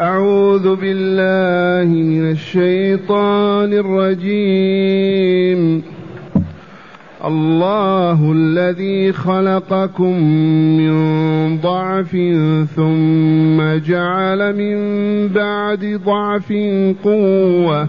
أعوذ بالله من الشيطان الرجيم. الله الذي خلقكم من ضعف ثم جعل من بعد ضعف قوة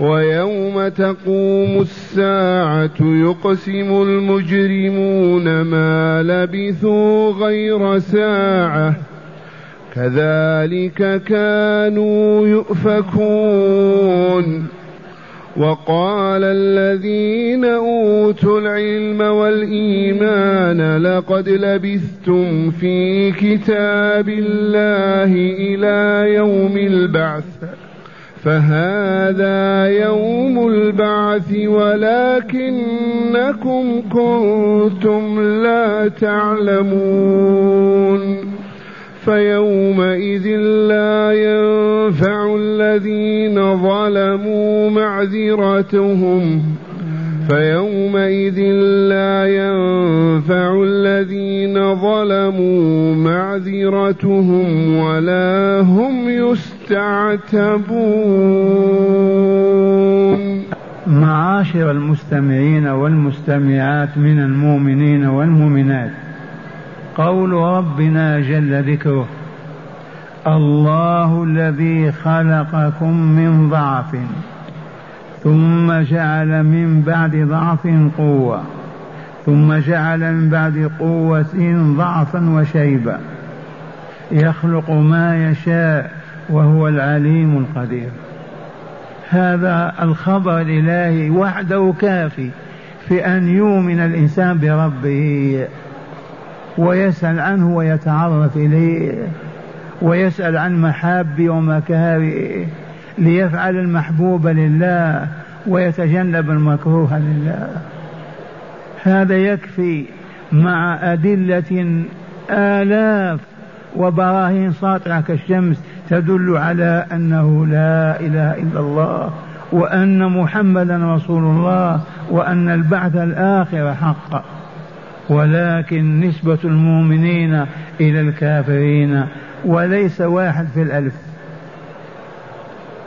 ويوم تقوم الساعة يقسم المجرمون ما لبثوا غير ساعة. كذلك كانوا يؤفكون. وقال الذين أوتوا العلم والإيمان لقد لبثتم في كتاب الله إلى يوم البعث. فهذا يوم البعث ولكنكم كنتم لا تعلمون فيومئذ لا ينفع الذين ظلموا معذرتهم فيومئذ لا ينفع الذين ظلموا معذرتهم ولا هم يستعتبون. معاشر المستمعين والمستمعات من المؤمنين والمؤمنات قول ربنا جل ذكره الله الذي خلقكم من ضعف. ثم جعل من بعد ضعف قوة. ثم جعل من بعد قوة ضعفا وشيبة يخلق ما يشاء وهو العليم القدير. هذا الخبر الإلهي وحده كافي في أن يؤمن الإنسان بربه ويسأل عنه ويتعرف إليه ويسأل عن محاب ومكاره ليفعل المحبوب لله ويتجنب المكروه لله. هذا يكفي مع أدلة آلاف وبراهين ساطعة كالشمس تدل على أنه لا إله إلا الله وأن محمدا رسول الله وأن البعث الآخر حق. ولكن نسبة المؤمنين إلى الكافرين وليس واحد في الألف.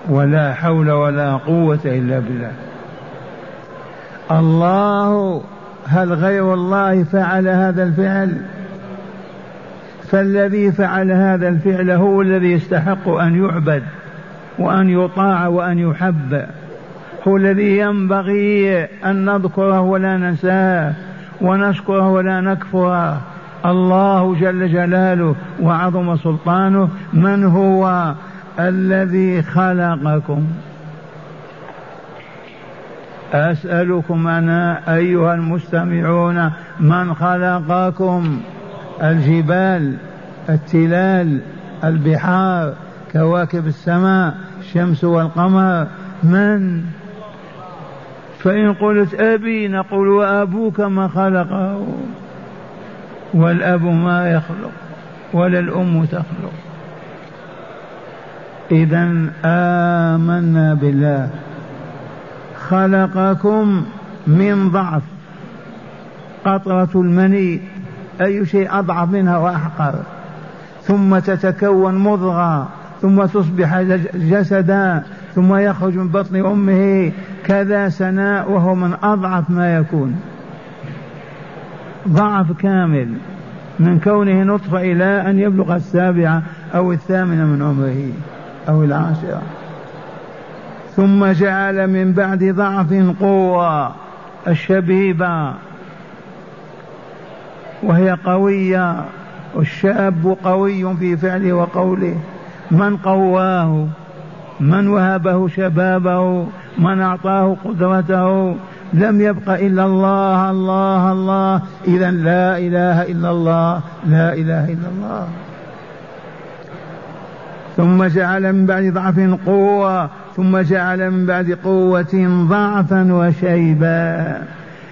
ولا حول ولا قوة إلا بالله. الله هل غير الله فعل هذا الفعل؟ فالذي فعل هذا الفعل هو الذي يستحق أن يعبد وأن يطاع وأن يحب. هو الذي ينبغي أن نذكره ولا ننساه ونشكره ولا نكفره. الله جل جلاله وعظم سلطانه من هو؟ الذي خلقكم. أسألكم أنا أيها المستمعون من خلقكم؟ الجبال التلال البحار كواكب السماء الشمس والقمر. من؟ فإن قلت أبي نقول وأبوك ما خلقه. والأب ما يخلق ولا الأم تخلق. إذا آمنا بالله. خلقكم من ضعف. قطرة المني أي شيء أضعف منها وأحقر. ثم تتكون مضغة ثم تصبح جسدا ثم يخرج من بطن أمه. كذا سناء وهو من أضعف ما يكون. ضعف كامل. من كونه نطفة إلى أن يبلغ السابعة أو الثامنة من عمره. أو العاشرة. ثم جعل من بعد ضعف قوة الشبيبة وهي قوية والشاب قوي في فعله وقوله. من قواه؟ من وهبه شبابه؟ من أعطاه قدرته؟ لم يبق إلا الله الله الله. إذا لا إله إلا الله لا إله إلا الله. ثم جعل من بعد ضعف قوة ثم جعل من بعد قوة ضعفا وشيبا.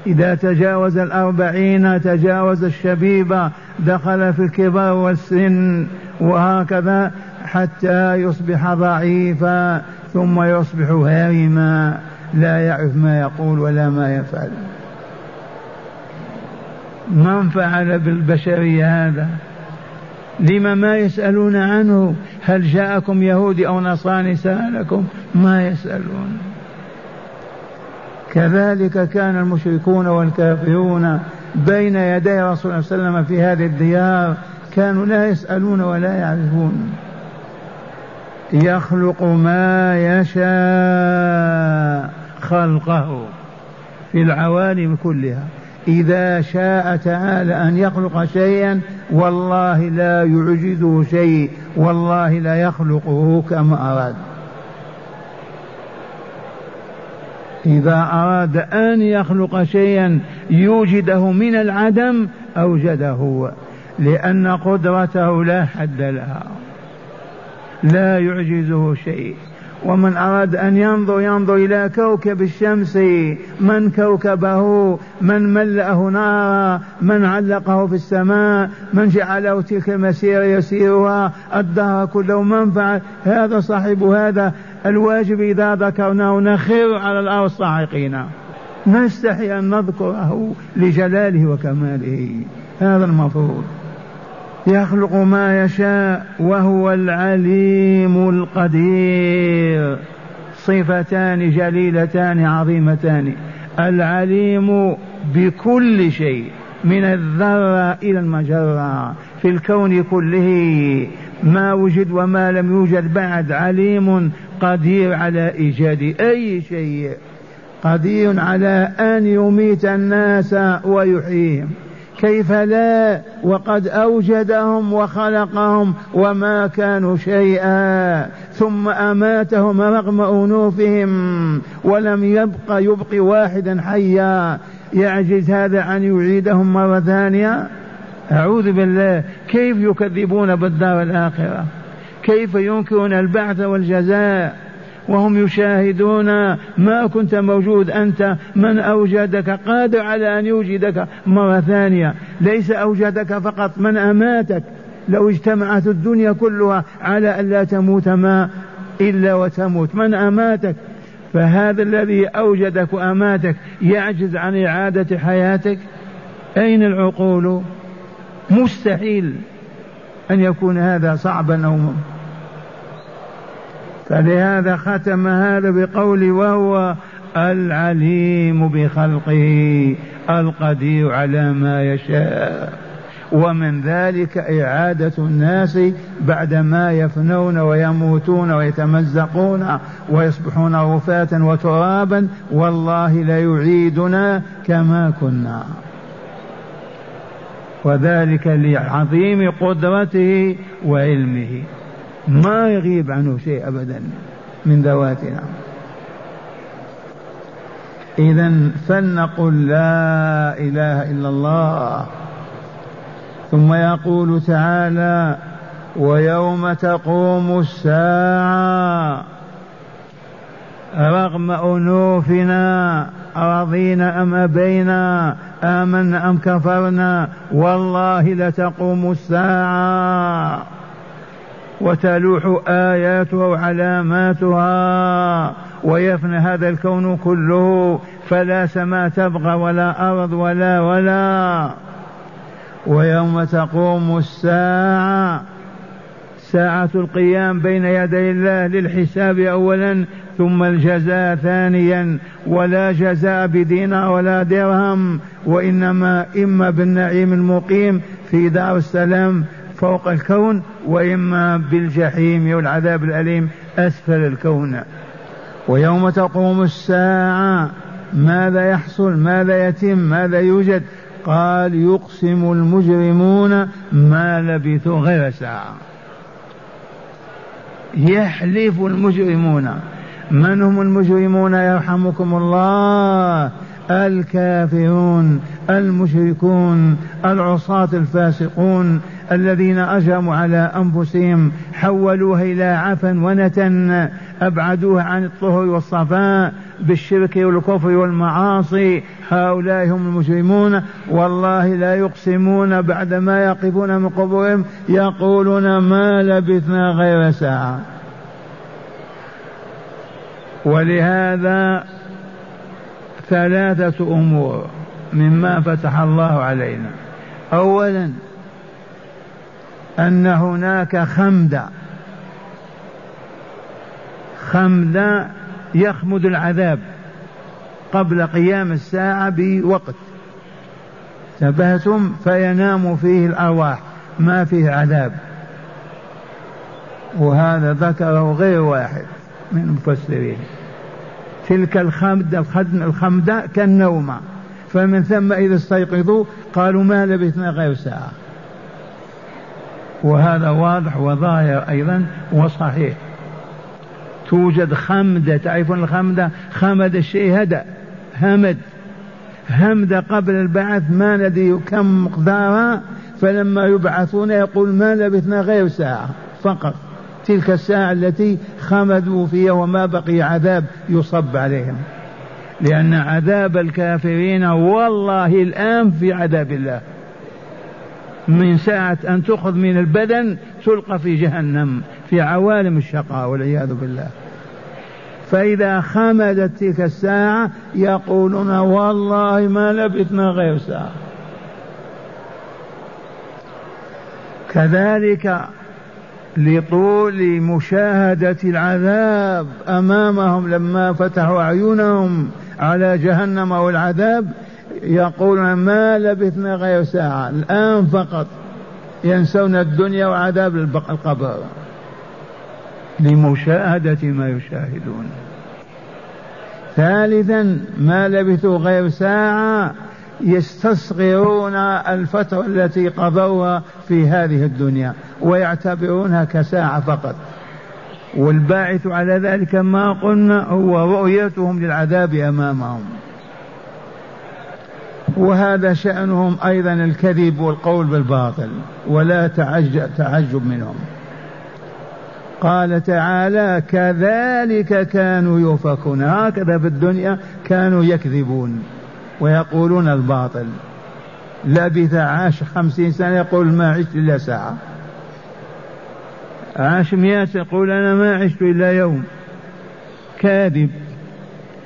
إذا تجاوز الأربعين تجاوز الشبيبة دخل في الكبر والسن وهكذا حتى يصبح ضعيفا ثم يصبح هارما. لا يعرف ما يقول ولا ما يفعل. من فعل بالبشرية هذا؟ لما ما يسألون عنه هل جاءكم يهودي أو نصراني سألكم ما يسألون. كذلك كان المشركون والكافرون بين يدي رسول الله صلى الله عليه وسلم في هذه الديار كانوا لا يسألون ولا يعرفون. يخلق ما يشاء خلقه في العوالم كلها. إذا شاء تعالى أن يخلق شيئا والله لا يعجزه شيء والله لا يخلقه كما أراد. إذا أراد أن يخلق شيئا يوجده من العدم أوجده لأن قدرته لا حد لها لا يعجزه شيء. ومن أراد أن ينظر ينظر إلى كوكب الشمس من كوكبه؟ من ملأه نارا؟ من علقه في السماء؟ من جعله تلك المسيرة يسيرها؟ الدهر كله من فعل هذا صاحب هذا. الواجب إذا ذكرناه نخر على الأرض صاعقين. نستحي أن نذكره لجلاله وكماله. هذا المفروض. يخلق ما يشاء وهو العليم القدير. صفتان جليلتان عظيمتان. العليم بكل شيء من الذرة إلى المجرة في الكون كله. ما وجد وما لم يوجد بعد. عليم قدير على إيجاد أي شيء. قدير على أن يميت الناس ويحييهم. كيف لا؟ وقد أوجدهم وخلقهم وما كانوا شيئا. ثم أماتهم رغم أنوفهم ولم يبق يبقي واحدا حيا. يعجز هذا أن يعيدهم مرة ثانية؟ أعوذ بالله. كيف يكذبون بالدار الآخرة؟ كيف ينكرون البعث والجزاء؟ وهم يشاهدون ما كنت موجود أنت من أوجدك؟ قادر على أن يوجدك. مرة ثانية ليس أوجدك فقط من أماتك؟ لو اجتمعت الدنيا كلها على أن لا تموت ما إلا وتموت. من أماتك؟ فهذا الذي أوجدك وأماتك يعجز عن إعادة حياتك؟ أين العقول؟ مستحيل أن يكون هذا صعبا أو فلهذا ختم هذا بقول وهو العليم بخلقه القدير على ما يشاء. ومن ذلك إعادة الناس بعدما يفنون ويموتون ويتمزقون ويصبحون رفاة وترابا والله ليعيدنا كما كنا. وذلك لعظيم قدرته وعلمه. ما يغيب عنه شيء أبدا من ذواتنا إذا فلنقل لا إله إلا الله. ثم يقول تعالى ويوم تقوم الساعة رغم أنوفنا رضينا أم أبينا آمنا أم كفرنا والله لتقوم الساعة. وتلوح آياتها وعلاماتها ويفنى هذا الكون كله فلا سماء تبغى ولا أرض ولا ولا. ويوم تقوم الساعة ساعة القيام بين يدي الله للحساب أولا ثم الجزاء ثانيا. ولا جزاء بدينار ولا درهم وإنما إما بالنعيم المقيم. في دار السلام فوق الكون وإما بالجحيم والعذاب الأليم أسفل الكون. ويوم تقوم الساعة ماذا يحصل؟ ماذا يتم؟ ماذا يوجد؟ قال يقسم المجرمون ما لبثوا غير ساعة. يحلف المجرمون. من هم المجرمون؟ يرحمكم الله. الكافرون المشركون العصاة الفاسقون الذين أجرموا على أنفسهم حولوها إلى عفن ونتن أبعدوها عن الطهر والصفاء بالشرك والكفر والمعاصي. هؤلاء هم المجرمون. والله لا يقسمون بعدما يقفون من قبورهم يقولون ما لبثنا غير ساعة. ولهذا ثلاثة أمور مما فتح الله علينا. أولا أن هناك خمد. خمد يخمد العذاب قبل قيام الساعة بوقت. تبهتم فينام فيه الأرواح ما فيه عذاب. وهذا ذكره غير واحد من المفسرين. تلك الخمدة الخمدة كالنوم. فمن ثم إذا استيقظوا قالوا ما لبثنا غير ساعة. وهذا واضح وظاهر أيضا وصحيح. توجد خمدة تعرفون الخمدة؟ خمد الشيء هدأ همد. همد قبل البعث ما ندري كم مقدارها فلما يبعثون يقول ما لبثنا غير ساعة فقط. تلك الساعة التي خمدوا فيها وما بقي عذاب يصب عليهم. لأن عذاب الكافرين والله الآن في عذاب الله. من ساعة أن تؤخذ من البدن تلقى في جهنم في عوالم الشقاء والعياذ بالله. فإذا خمدت تلك الساعة يقولون والله ما لبثنا غير ساعة. كذلك لطول مشاهدة العذاب أمامهم لما فتحوا أعينهم على جهنم والعذاب يقولون ما لبثنا غير ساعة الآن فقط ينسون الدنيا وعذاب القبر. لمشاهدة ما يشاهدون. ثالثا ما لبثوا غير ساعة يستصغرون الفترة التي قضوها في هذه الدنيا ويعتبرونها كساعة فقط. والباعث على ذلك ما قلنا هو رؤيتهم للعذاب أمامهم. وهذا شأنهم أيضا الكذب والقول بالباطل ولا تعجب, تعجب منهم. قال تعالى كذلك كانوا يؤفكون. هكذا في الدنيا كانوا يكذبون. ويقولون الباطل. لبث عاش خمسين سنة يقول ما عشت إلا ساعة. عاش مئة يقول أنا ما عشت إلا يوم. كاذب.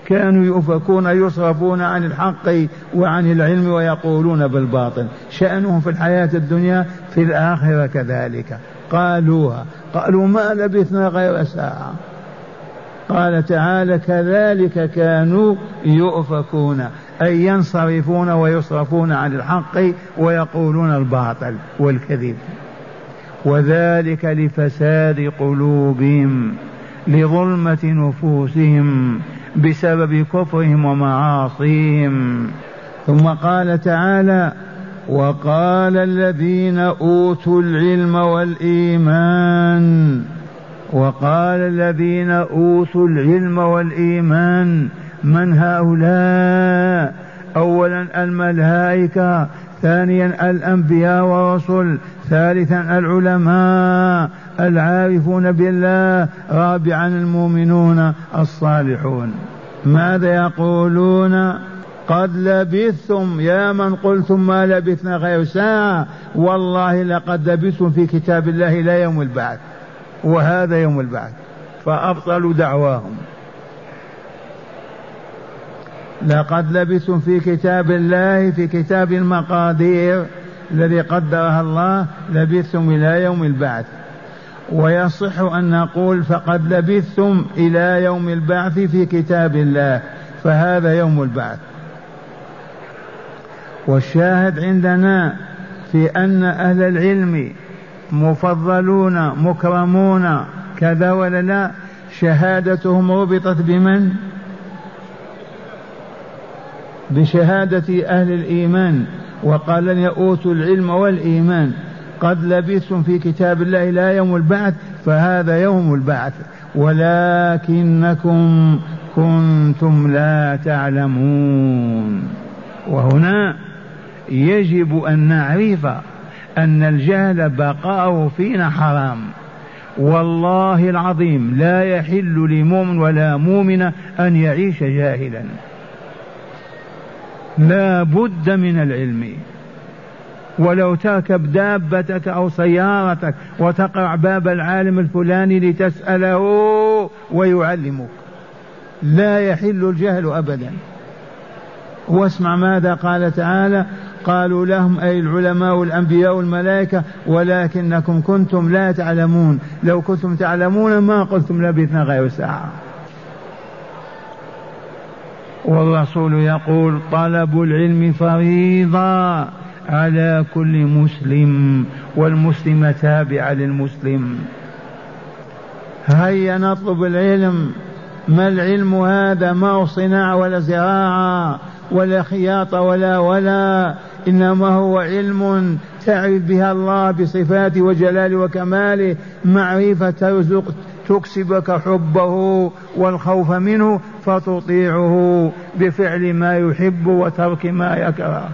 كانوا يؤفكون يصرفون عن الحق وعن العلم ويقولون بالباطل. شأنهم في الحياة الدنيا في الآخرة كذلك. قالوها. قالوا ما لبثنا غير ساعة. قال تعالى كذلك كانوا يؤفكون. أي ينصرفون ويصرفون عن الحق ويقولون الباطل والكذب. وذلك لفساد قلوبهم لظلمة نفوسهم بسبب كفرهم ومعاصيهم. ثم قال تعالى وقال الذين أوتوا العلم والإيمان وقال الذين أوتوا العلم والإيمان من هؤلاء؟ اولا الملائكة ثانيا الأنبياء والرسل ثالثا العلماء العارفون بالله رابعا المؤمنون الصالحون. ماذا يقولون؟ قد لبثتم يا من قلتم ما لبثنا غير ساعة. والله لقد لبثتم في كتاب الله إلى يوم البعث وهذا يوم البعث فأبطلوا دعواهم. لقد لبثتم في كتاب الله في كتاب المقادير الذي قدرها الله لبثتم إلى يوم البعث. ويصح أن نقول فقد لبثتم إلى يوم البعث في كتاب الله فهذا يوم البعث. والشاهد عندنا في أن أهل العلم مفضلون مكرمون كذا ولا لا شهادتهم ربطت بمن؟ بشهادة أهل الإيمان وقال لن يؤوتوا العلم والإيمان. قد لبثتم في كتاب الله إلى يوم البعث فهذا يوم البعث. ولكنكم كنتم لا تعلمون. وهنا يجب أن نعرف أن الجهل بقاؤه فينا حرام. والله العظيم لا يحل لمؤمن ولا مؤمن أن يعيش جاهلا. لا بد من العلم. ولو تركب دابتك أو سيارتك وتقرع باب العالم الفلاني لتسأله ويعلمك. لا يحل الجهل أبدا. واسمع ماذا قال تعالى قالوا لهم أي العلماء والأنبياء والملائكة ولكنكم كنتم لا تعلمون. لو كنتم تعلمون ما قلتم لبثنا غير ساعة. والرسول يقول طلب العلم فريضة على كل مسلم والمسلم تابع للمسلم. هيا نطلب العلم. ما العلم هذا؟ ما هو صناعة ولا زراعة ولا خياطة ولا ولا إنما هو علم تعرف بها الله بصفاته وجلاله وكماله. معرفة ترزق تكسبك حبه والخوف منه فتطيعه بفعل ما يحب وترك ما يكره.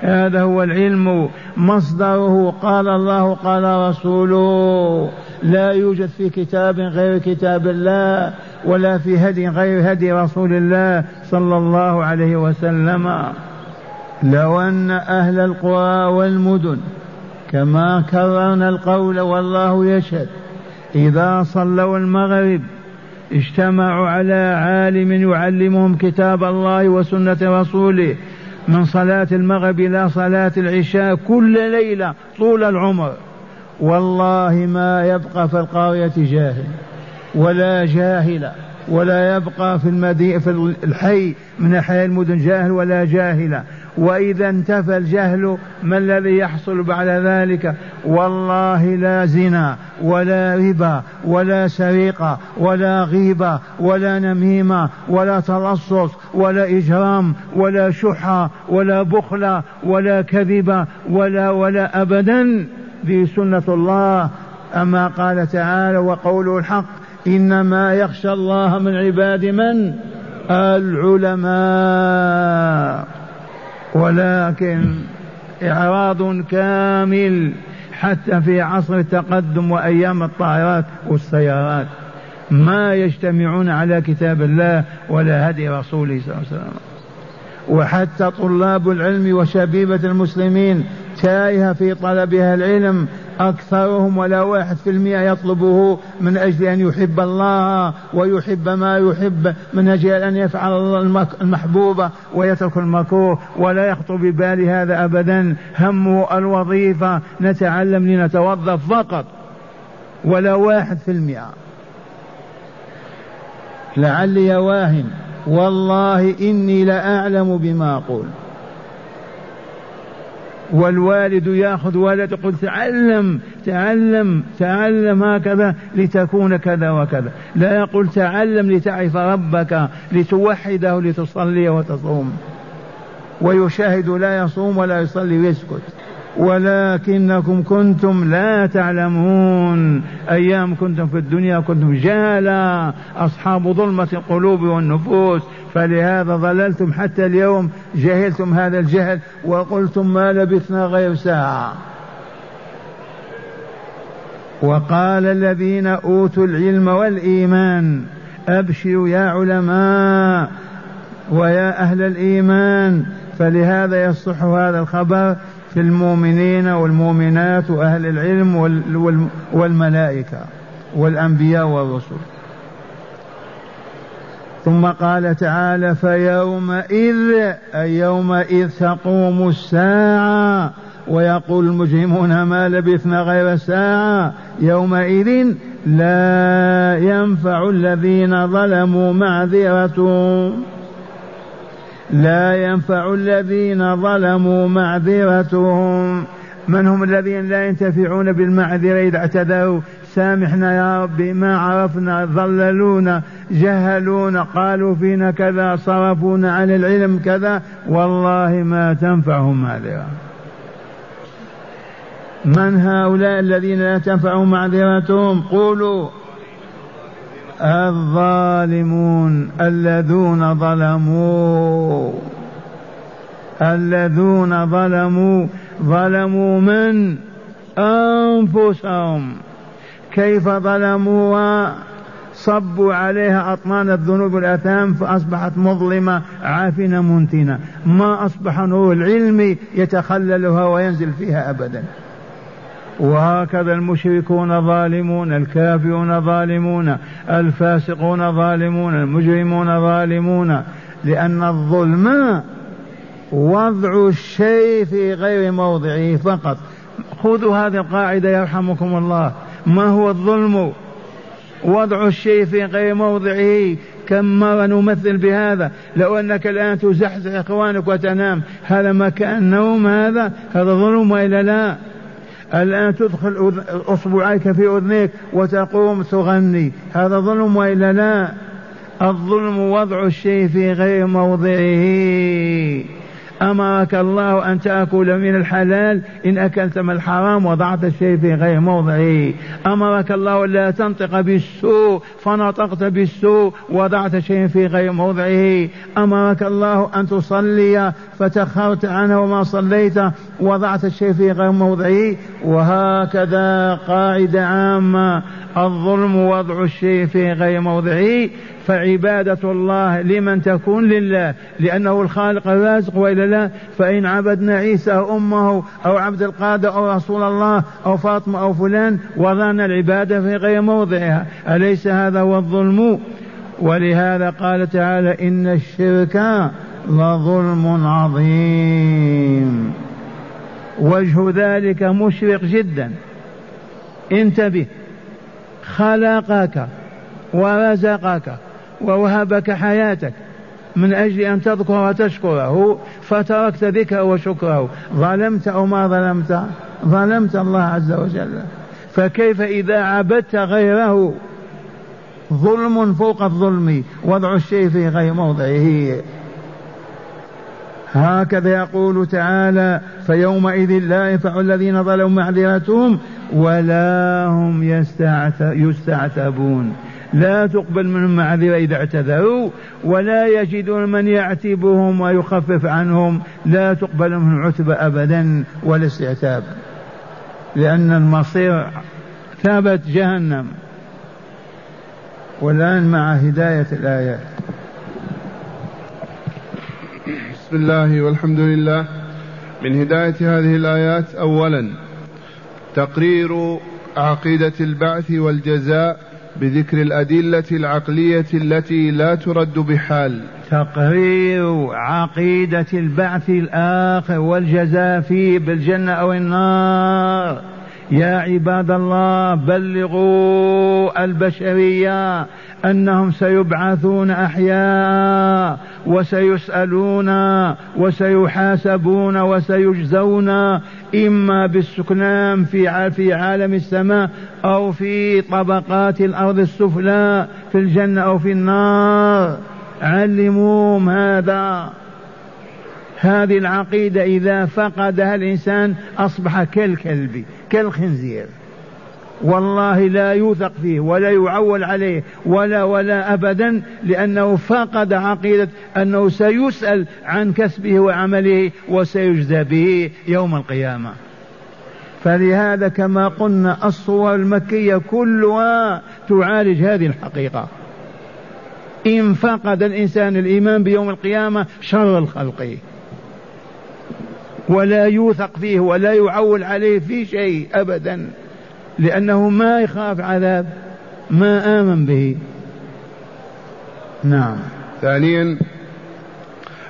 هذا هو العلم. مصدره قال الله قال رسوله لا يوجد في كتاب غير كتاب الله ولا في هدي غير هدي رسول الله صلى الله عليه وسلم. لو أن أهل القرى والمدن كما كررنا القول والله يشهد إذا صلوا المغرب اجتمعوا على عالم يعلمهم كتاب الله وسنة رسوله. من صلاة المغرب إلى صلاة العشاء كل ليلة طول العمر. والله ما يبقى في القرية جاهل ولا جاهلة ولا يبقى في المدي في الحي من أحياء المدن جاهل ولا جاهلة. وإذا انتفى الجهل ما الذي يحصل بعد ذلك؟ والله لا زنا ولا ربا ولا سرقة ولا غيبة ولا نميمة ولا تلصص ولا إجرام ولا شحة ولا بخلة ولا كذبة ولا ولا أبدا. في سنة الله. أما قال تعالى وقوله الحق إنما يخشى الله من عباد من؟ العلماء. ولكن إعراض كامل حتى في عصر التقدم وأيام الطائرات والسيارات. ما يجتمعون على كتاب الله ولا هدي رسوله صلى الله عليه وسلم. وحتى طلاب العلم وشبيبة المسلمين تائهة في طلبها العلم أكثرهم ولا واحد في المئة يطلبه من أجل أن يحب الله ويحب ما يحب من أجل أن يفعل المحبوب ويترك المكروه ولا يخطر ببال هذا أبدا. همه الوظيفة نتعلم لنتوظف فقط ولا واحد في المئة. لعلي واهن والله إني لأعلم بما أقول. والوالد ياخذ ولد يقول تعلم تعلم تعلم هكذا لتكون كذا وكذا. لا يقول تعلم لتعرف ربك لتوحده لتصلي وتصوم. ويشاهد لا يصوم ولا يصلي ويسكت. ولكنكم كنتم لا تعلمون. أيام كنتم في الدنيا كنتم جهلا. أصحاب ظلمة القلوب والنفوس. فلهذا ضللتم حتى اليوم جهلتم هذا الجهل وقلتم ما لبثنا غير ساعة. وقال الذين أوتوا العلم والإيمان أبشروا يا علماء ويا أهل الإيمان. فلهذا يصح هذا الخبر في المؤمنين والمؤمنات وأهل العلم والملائكة والأنبياء والرسل. ثم قال تعالى فيومئذ أي يومئذ تقوم الساعة ويقول المجرمون ما لبثنا غير ساعة. يومئذ لا ينفع الذين ظلموا معذرتهم لا ينفع الذين ظلموا معذرتهم. من هم الذين لا ينتفعون بالمعذرة إذا اعتذروا؟ سامحنا يا ربي ما عرفنا ضللونا جهلونا قالوا فينا كذا صرفونا عن العلم كذا. والله ما تنفعهم معذرة. من هؤلاء الذين لا تنفعهم معذرتهم؟ قولوا. الظالمون الذين ظلموا الذين ظلموا ظلموا من؟ أنفسهم. كيف ظلموها؟ صبوا عليها أطنان الذنوب والآثام فأصبحت مظلمة عافنة منتنة. ما أصبح نور العلم يتخللها وينزل فيها أبدا. وهكذا المشركون ظالمون الكافرون ظالمون الفاسقون ظالمون المجرمون ظالمون لأن الظلم وضع الشيء في غير موضعه فقط. خذوا هذه القاعدة يرحمكم الله. ما هو الظلم؟ وضع الشيء في غير موضعه. كم مرة نمثل بهذا؟ لو أنك الآن تزحزح إخوانك وتنام هذا مكان نوم هذا هذا ظلم وإلا لا؟ الآن تدخل أصبعيك في أذنيك وتقوم تغني. هذا ظلم وإلا لا؟ الظلم وضع الشيء في غير موضعه. أمرك الله أن تأكل من الحلال إن أكلت من الحرام وضعت الشيء في غير موضعه. أمرك الله لا تنطق بالسوء فنطقت بالسوء وضعت شيء في غير موضعه. أمرك الله أن تصلي فتخرت عنه وما صليت وضعت الشيء في غير موضعه. وهكذا قاعدة عامة الظلم وضع الشيء في غير موضعه. فعبادة الله لمن تكون لله لأنه الخالق الرازق وإلا لا فإن عبدنا عيسى أو أمه أو عبد القادر أو رسول الله أو فاطمة أو فلان وضعنا العبادة في غير موضعها. أليس هذا هو الظلم؟ ولهذا قال تعالى إن الشرك لظلم عظيم. وجه ذلك مشرق جدا. انتبه. خلقك ورزقك ووهبك حياتك. من أجل أن تذكر وتشكره فتركت ذكره وشكره. ظلمت أو ما ظلمت؟ ظلمت الله عز وجل. فكيف إذا عبدت غيره؟ ظلم فوق الظلم. وضع الشيء في غير موضعه. هكذا يقول تعالى فيومئذ لا ينفع الذين ظلموا معذرتهم ولا هم يستعتبون. لا تقبل منهم معذرة إذا اعتذروا ولا يجدون من يعتبهم ويخفف عنهم. لا تقبل منهم عتبة أبدا ولا استعتاب. لأن المصير ثابت جهنم. والآن مع هداية الآيات بسم الله والحمد لله. من هداية هذه الآيات أولا تقرير عقيدة البعث والجزاء بذكر الأدلة العقلية التي لا ترد بحال. تقرير عقيدة البعث الآخر والجزاء فيه بالجنة أو النار. يا عباد الله بلغوا البشرية أنهم سيبعثون أحياء وسيسألون وسيحاسبون وسيجزون إما بالسكنان في عالم السماء أو في طبقات الأرض السفلى في الجنة أو في النار. علموهم هذا هذه العقيدة إذا فقدها الإنسان أصبح كالكلب كالخنزير. والله لا يوثق فيه ولا يعول عليه ولا ولا أبدا لأنه فقد عقيدة أنه سيسأل عن كسبه وعمله وسيجزى به يوم القيامة. فلهذا كما قلنا الصور المكية كلها تعالج هذه الحقيقة. إن فقد الإنسان الإيمان بيوم القيامة شر الخلق. ولا يوثق فيه ولا يعول عليه في شيء أبدا. لأنه ما يخاف عذاب ما آمن به. نعم. ثانيا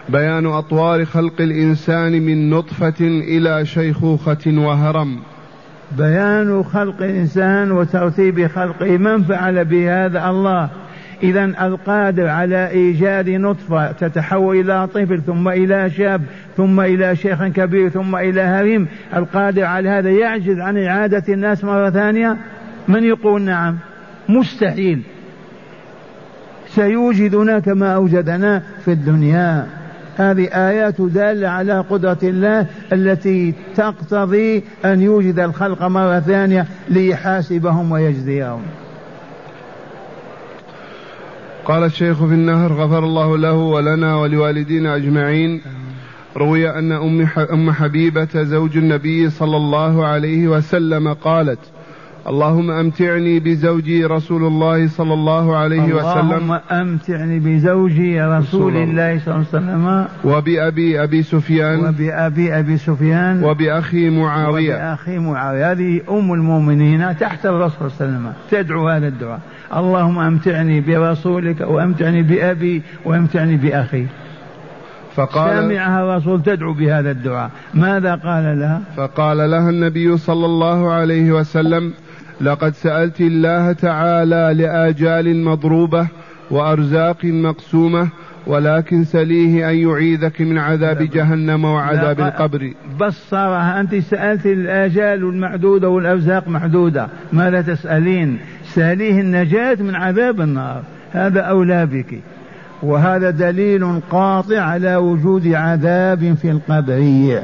بيان أطوار خلق الإنسان من نطفة إلى شيخوخة وهرم. بيان خلق الإنسان وترتيب خلقه من فعل بهذا؟ الله. إذا القادر على إيجاد نطفة تتحول إلى طفل ثم إلى شاب ثم إلى شيخ كبير ثم إلى هريم القادر على هذا يعجز عن إعادة الناس مرة ثانية؟ من يقول نعم؟ مستحيل. سيوجدنا كما أوجدنا في الدنيا. هذه آيات دالة على قدرة الله التي تقتضي أن يوجد الخلق مرة ثانية ليحاسبهم ويجزيهم. قال الشيخ في النهر غفر الله له ولنا ولوالدينا أجمعين. روي أن أم حبيبة زوج النبي صلى الله عليه وسلم قالت اللهم أمتعني بزوجي رسول الله صلى الله عليه وسلم. اللهم أمتعني بزوجي رسول الله صلى الله عليه وسلم. وبأبي أبي سفيان. وبأبي أبي سفيان. وبأخي معاوية. وبأخي معاوية. هذه أم المؤمنين تحت الرسول صلى الله عليه وسلم. تدعو هذا الدعاء. اللهم أمتعني برسولك وأمتعني بأبي وأمتعني بأخي. فقال سمعها الرسول تدعو بهذا الدعاء. ماذا قال لها؟ فقال لها النبي صلى الله عليه وسلم لقد سألت الله تعالى لآجال مضروبة وأرزاق مقسومة ولكن سليه أن يعيذك من عذاب جهنم وعذاب القبر. بصرها أنت سألت الآجال المعدودة والأرزاق محدودة ماذا تسألين؟ سأليه النجاة من عذاب النار. هذا أولى بك. وهذا دليل قاطع على وجود عذاب في القبر.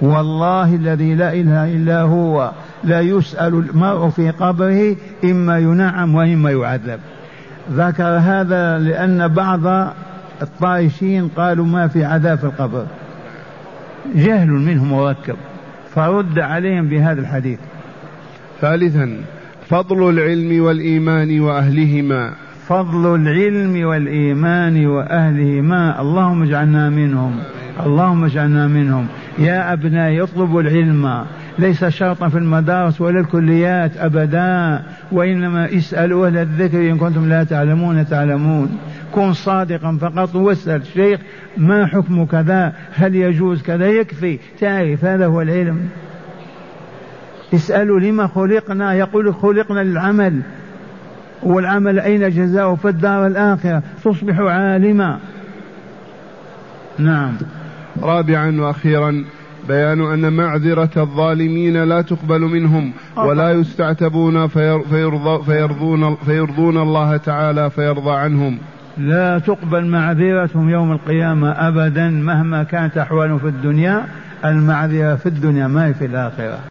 والله الذي لا إله إلا هو لا يسأل المرء في قبره إما ينعم وإما يعذب. ذكر هذا لأن بعض الطائشين قالوا ما في عذاب في القبر. جهل منهم مركب فرد عليهم بهذا الحديث. ثالثا فضل العلم والإيمان وأهلهما. فضل العلم والإيمان وأهلهما. اللهم اجعلنا منهم. اللهم اجعلنا منهم. يا أبنائي اطلبوا العلم. ليس شرطا في المدارس ولا الكليات أبدا وإنما اسألوا أهل الذكر إن كنتم لا تعلمون تعلمون. كن صادقا فقط واسأل الشيخ ما حكم كذا؟ هل يجوز كذا؟ يكفي. تعرف هذا هو العلم. اسألوا لما خلقنا. يقول خلقنا للعمل. والعمل أين جزاؤه؟ في الدار الآخرة. تصبح عالما. نعم. رابعا وأخيرا بيان أن معذرة الظالمين لا تقبل منهم ولا يستعتبون فيرضى فيرضون, فيرضون الله تعالى فيرضى عنهم. لا تقبل معذرتهم يوم القيامة أبدا مهما كانت أحوالهم في الدنيا. المعذرة في الدنيا ما في الآخرة.